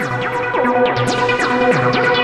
you.